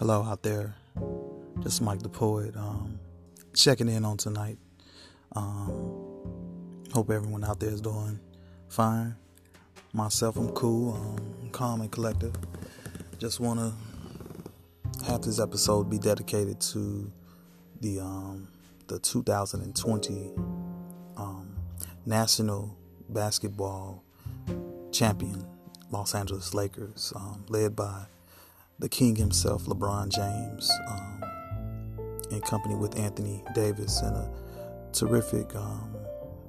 Hello out there. Just Mike the Poet. Um, checking in on tonight. Um, hope everyone out there is doing fine. Myself, I'm cool, um, calm and collected. Just want to have this episode be dedicated to the um, the 2020 um, National Basketball Champion Los Angeles Lakers, um, led by the king himself, LeBron James, um, in company with Anthony Davis, and a terrific um,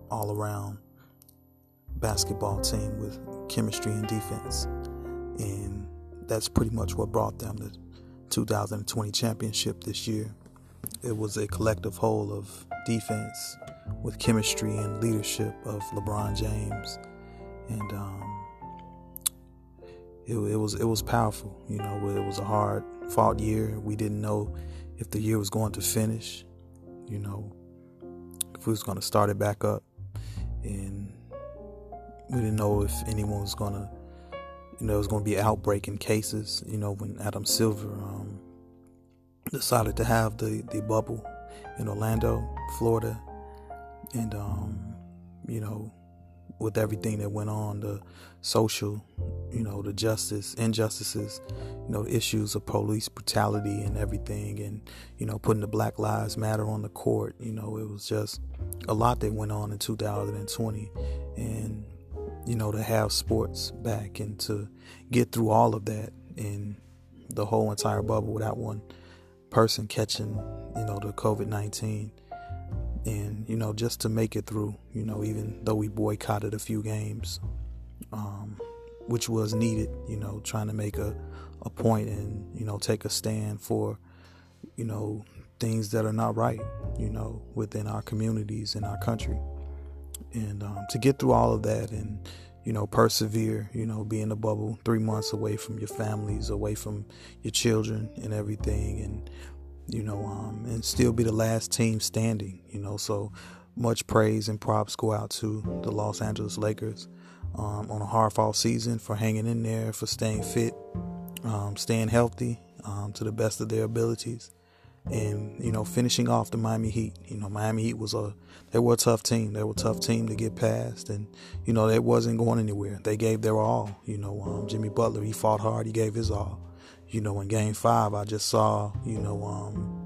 all around basketball team with chemistry and defense. And that's pretty much what brought them the 2020 championship this year. It was a collective whole of defense with chemistry and leadership of LeBron James. And um, it, it was it was powerful. You know, it was a hard fought year. We didn't know if the year was going to finish. You know, if we was going to start it back up, and we didn't know if anyone was going to, you know, it was going to be outbreak in cases. You know, when Adam Silver um, decided to have the the bubble in Orlando, Florida, and um, you know, with everything that went on, the social, you know, the justice, injustices, you know, issues of police brutality and everything, and you know, putting the Black Lives Matter on the court. You know, it was just a lot that went on in 2020, and you know, to have sports back and to get through all of that in the whole entire bubble without one person catching, you know, the COVID 19 and you know just to make it through you know even though we boycotted a few games um, which was needed you know trying to make a, a point and you know take a stand for you know things that are not right you know within our communities and our country. And um, to get through all of that and you know persevere you know be in the bubble three months away from your families away from your children and everything and you know, um, and still be the last team standing, you know. So much praise and props go out to the Los Angeles Lakers um, on a hard fall season for hanging in there, for staying fit, um, staying healthy um, to the best of their abilities, and you know, finishing off the Miami Heat. You know, Miami Heat was a they were a tough team. They were a tough team to get past, and you know, they wasn't going anywhere. They gave their all. You know, um, Jimmy Butler he fought hard. He gave his all you know, in game five, I just saw, you know, um,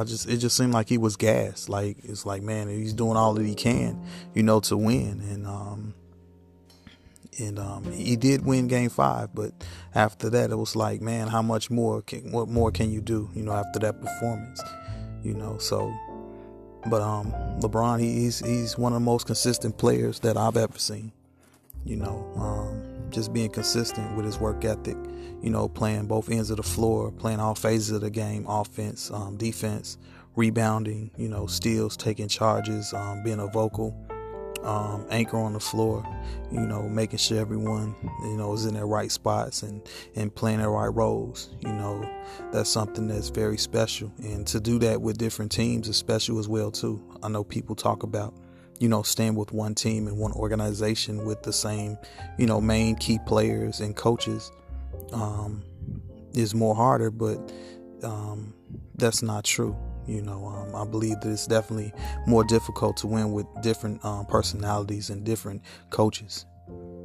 I just, it just seemed like he was gassed. Like, it's like, man, he's doing all that he can, you know, to win. And, um, and, um, he did win game five, but after that, it was like, man, how much more can, what more can you do, you know, after that performance, you know, so, but, um, LeBron, he's, he's one of the most consistent players that I've ever seen, you know, um, just being consistent with his work ethic, you know, playing both ends of the floor, playing all phases of the game, offense, um, defense, rebounding, you know, steals, taking charges, um, being a vocal um, anchor on the floor, you know, making sure everyone, you know, is in their right spots and, and playing their right roles. You know, that's something that's very special. And to do that with different teams is special as well, too. I know people talk about you know, stand with one team and one organization with the same, you know, main key players and coaches um, is more harder, but um, that's not true. You know, um, I believe that it's definitely more difficult to win with different um, personalities and different coaches.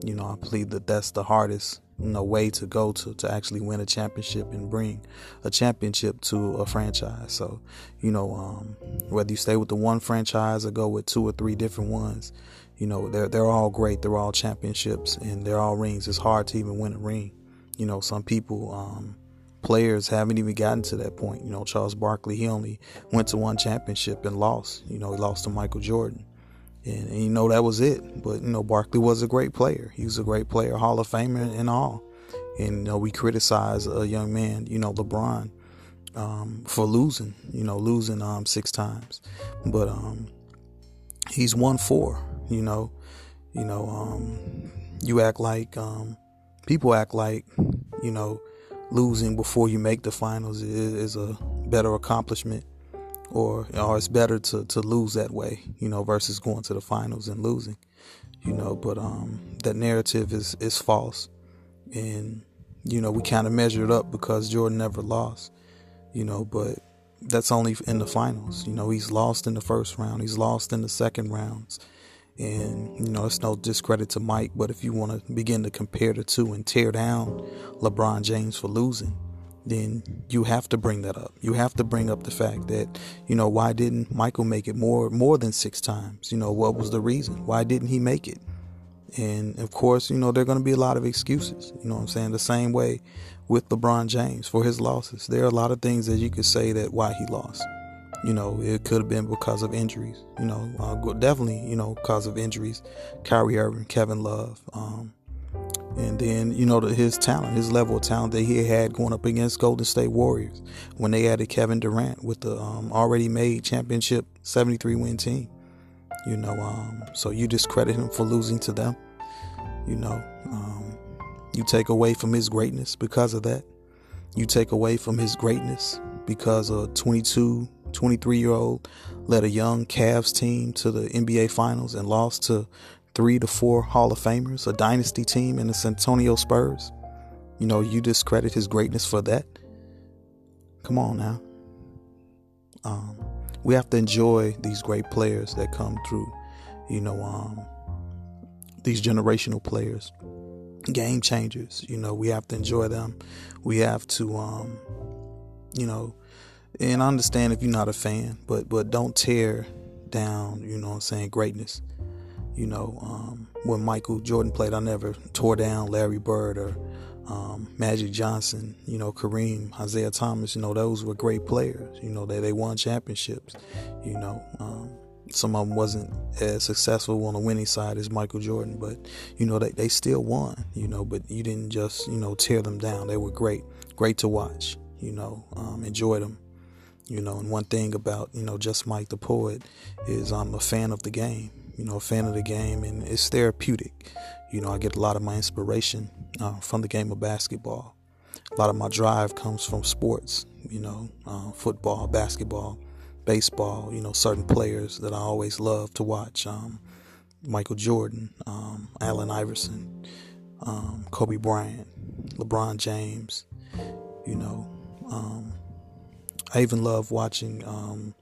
You know, I believe that that's the hardest you know, way to go to to actually win a championship and bring a championship to a franchise. So, you know, um, whether you stay with the one franchise or go with two or three different ones, you know, they're they're all great. They're all championships and they're all rings. It's hard to even win a ring. You know, some people, um, players haven't even gotten to that point. You know, Charles Barkley, he only went to one championship and lost. You know, he lost to Michael Jordan. And, and, you know that was it. But you know Barkley was a great player. He was a great player, Hall of Famer and all. And you know we criticize a young man, you know LeBron, um, for losing. You know losing um, six times, but um, he's won four. You know, you know um, you act like um, people act like you know losing before you make the finals is, is a better accomplishment or or it's better to to lose that way, you know, versus going to the finals and losing, you know. But um, that narrative is is false, and you know we kind of measure it up because Jordan never lost, you know, but that's only in the finals. You know, he's lost in the first round, he's lost in the second rounds. And, you know, it's no discredit to Mike, but if you want to begin to compare the two and tear down LeBron James for losing, then you have to bring that up. You have to bring up the fact that, you know, why didn't Michael make it more more than six times? You know, what was the reason? Why didn't he make it? And of course, you know, there are going to be a lot of excuses. You know what I'm saying? The same way with LeBron James for his losses. There are a lot of things that you could say that why he lost. You know, it could have been because of injuries. You know, uh, definitely, you know, because of injuries. Kyrie Irving, Kevin Love, um, and then you know his talent, his level of talent that he had going up against Golden State Warriors when they added Kevin Durant with the um, already made championship 73 win team. You know, um, so you discredit him for losing to them. You know, um, you take away from his greatness because of that. You take away from his greatness because a 22, 23 year old led a young Cavs team to the NBA Finals and lost to three to four Hall of Famers, a dynasty team in the San Antonio Spurs. You know, you discredit his greatness for that. Come on now. Um, we have to enjoy these great players that come through. You know, um, these generational players, game changers. You know, we have to enjoy them. We have to, um, you know, and I understand if you're not a fan, but but don't tear down. You know, I'm saying greatness. You know, um, when Michael Jordan played, I never tore down Larry Bird or um, Magic Johnson, you know, Kareem, Isiah Thomas, you know, those were great players. You know, they, they won championships. You know, um, some of them wasn't as successful on the winning side as Michael Jordan, but, you know, they, they still won, you know, but you didn't just, you know, tear them down. They were great, great to watch, you know, um, enjoy them. You know, and one thing about, you know, just Mike the Poet is I'm a fan of the game you know, a fan of the game, and it's therapeutic. You know, I get a lot of my inspiration uh, from the game of basketball. A lot of my drive comes from sports, you know, uh, football, basketball, baseball, you know, certain players that I always love to watch. Um, Michael Jordan, um, Allen Iverson, um, Kobe Bryant, LeBron James, you know. Um, I even love watching um,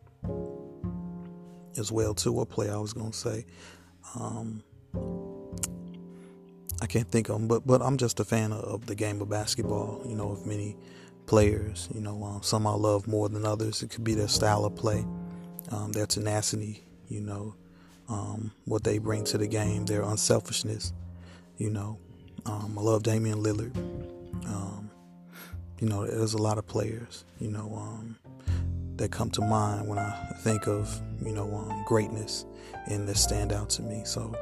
as well too. What player I was gonna say? Um, I can't think of them, but but I'm just a fan of, of the game of basketball. You know, of many players. You know, um, some I love more than others. It could be their style of play, um, their tenacity. You know, um, what they bring to the game, their unselfishness. You know, um, I love Damian Lillard. Um, you know, there's a lot of players. You know, um, that come to mind when I think of you know um, greatness and that stand out to me. So,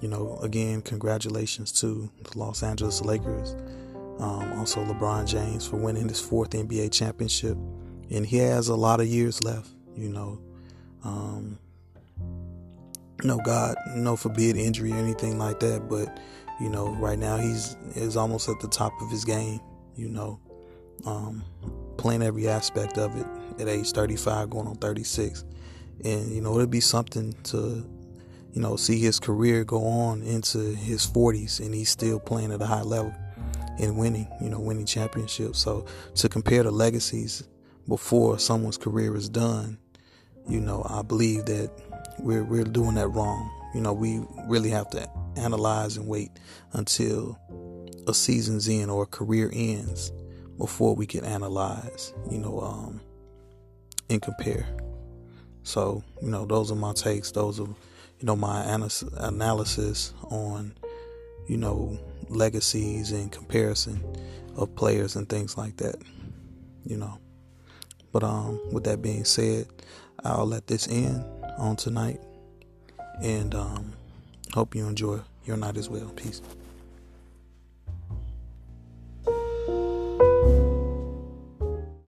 you know, again, congratulations to the Los Angeles Lakers. Um, also, LeBron James for winning his fourth NBA championship, and he has a lot of years left. You know, um, no God, no forbid injury or anything like that, but you know, right now he's is almost at the top of his game. You know, um, playing every aspect of it at age 35, going on 36. And, you know, it'd be something to, you know, see his career go on into his 40s and he's still playing at a high level and winning, you know, winning championships. So to compare the legacies before someone's career is done, you know, I believe that we're, we're doing that wrong. You know, we really have to analyze and wait until a season's end or a career ends before we can analyze, you know, um, and compare. So, you know, those are my takes. Those are, you know, my analysis on, you know, legacies and comparison of players and things like that. You know. But um, with that being said, I'll let this end on tonight, and um, hope you enjoy your night as well. Peace.